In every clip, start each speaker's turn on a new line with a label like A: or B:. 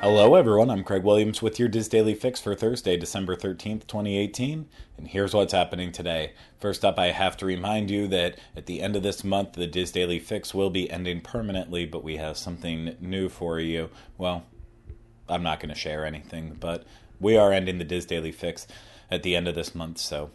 A: Hello, everyone. I'm Craig Williams with your DIS Daily Fix for Thursday, December 13th, 2018. And here's what's happening today. First up, I have to remind you that at the end of this month, the DIS Daily Fix will be ending permanently, but we have something new for you. Well, I'm not going to share anything, but we are ending the DIS Daily Fix at the end of this month, so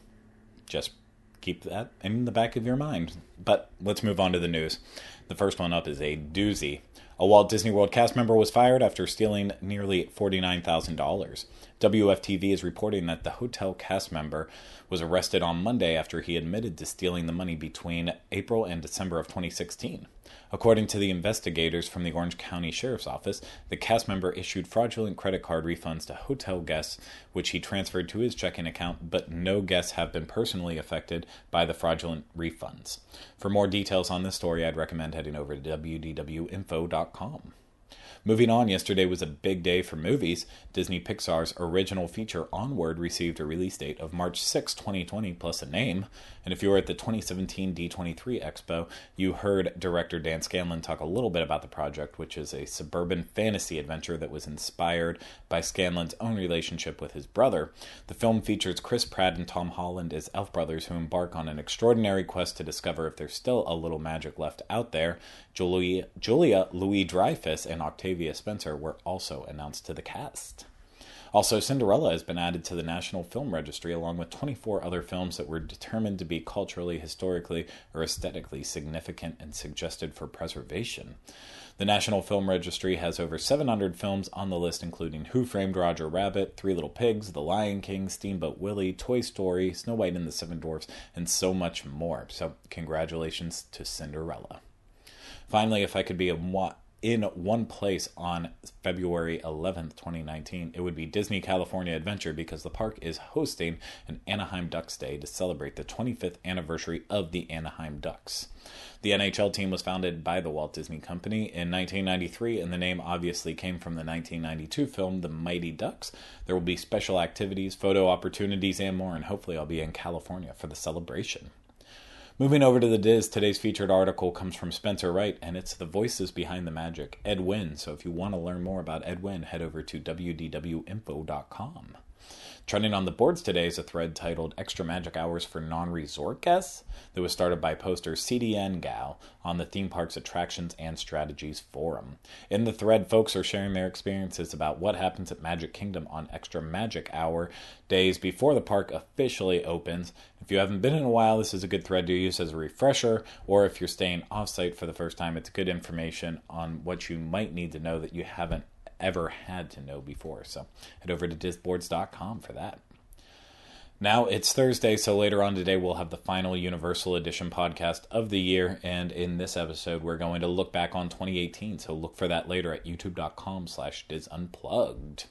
A: just keep that in the back of your mind. But let's move on to the news. The first one up is a doozy. A Walt Disney World cast member was fired after stealing nearly $49,000. WFTV is reporting that the hotel cast member was arrested on Monday after he admitted to stealing the money between April and December of 2016. According to the investigators from the Orange County Sheriff's Office, the cast member issued fraudulent credit card refunds to hotel guests, which he transferred to his checking account, but no guests have been personally affected by the fraudulent refunds. For more details on this story, I'd recommend heading over to wdwinfo.com. Moving on, yesterday was a big day for movies. Disney Pixar's original feature Onward received a release date of March 6, 2020, plus a name. And if you were at the 2017 D23 Expo, you heard director Dan Scanlon talk a little bit about the project, which is a suburban fantasy adventure that was inspired by Scanlon's own relationship with his brother. The film features Chris Pratt and Tom Holland as elf brothers who embark on an extraordinary quest to discover if there's still a little magic left out there. Julia, Julia Louis Dreyfus and Octavia Spencer were also announced to the cast. Also, Cinderella has been added to the National Film Registry along with 24 other films that were determined to be culturally, historically, or aesthetically significant and suggested for preservation. The National Film Registry has over 700 films on the list, including Who Framed Roger Rabbit, Three Little Pigs, The Lion King, Steamboat Willie, Toy Story, Snow White and the Seven Dwarfs, and so much more. So, congratulations to Cinderella. Finally, if I could be a in one place on February 11th, 2019. It would be Disney California Adventure because the park is hosting an Anaheim Ducks Day to celebrate the 25th anniversary of the Anaheim Ducks. The NHL team was founded by the Walt Disney Company in 1993, and the name obviously came from the 1992 film The Mighty Ducks. There will be special activities, photo opportunities, and more, and hopefully I'll be in California for the celebration. Moving over to the DIS, today's featured article comes from Spencer Wright, and it's The Voices Behind the Magic, Ed Wynn. So if you want to learn more about Ed Wynn, head over to wdwinfo.com. Trending on the boards today is a thread titled Extra Magic Hours for Non Resort Guests that was started by poster CDN Gal on the Theme Parks Attractions and Strategies Forum. In the thread, folks are sharing their experiences about what happens at Magic Kingdom on Extra Magic Hour days before the park officially opens. If you haven't been in a while, this is a good thread to use as a refresher, or if you're staying off site for the first time, it's good information on what you might need to know that you haven't ever had to know before. So head over to disboards.com for that. Now it's Thursday, so later on today we'll have the final Universal Edition podcast of the year, and in this episode we're going to look back on 2018. So look for that later at youtube.com/slash disunplugged.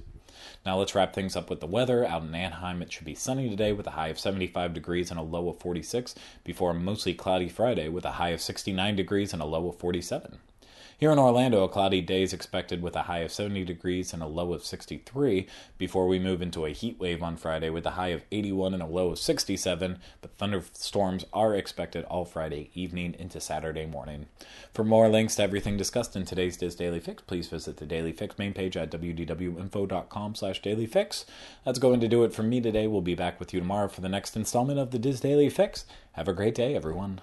A: Now let's wrap things up with the weather. Out in Anaheim, it should be sunny today with a high of 75 degrees and a low of 46, before a mostly cloudy Friday with a high of 69 degrees and a low of 47. Here in Orlando, a cloudy day is expected with a high of 70 degrees and a low of 63 before we move into a heat wave on Friday with a high of 81 and a low of 67. But thunderstorms are expected all Friday evening into Saturday morning. For more links to everything discussed in today's DIS Daily Fix, please visit the Daily Fix main page at wdwinfo.com slash dailyfix. That's going to do it for me today. We'll be back with you tomorrow for the next installment of the DIS Daily Fix. Have a great day, everyone.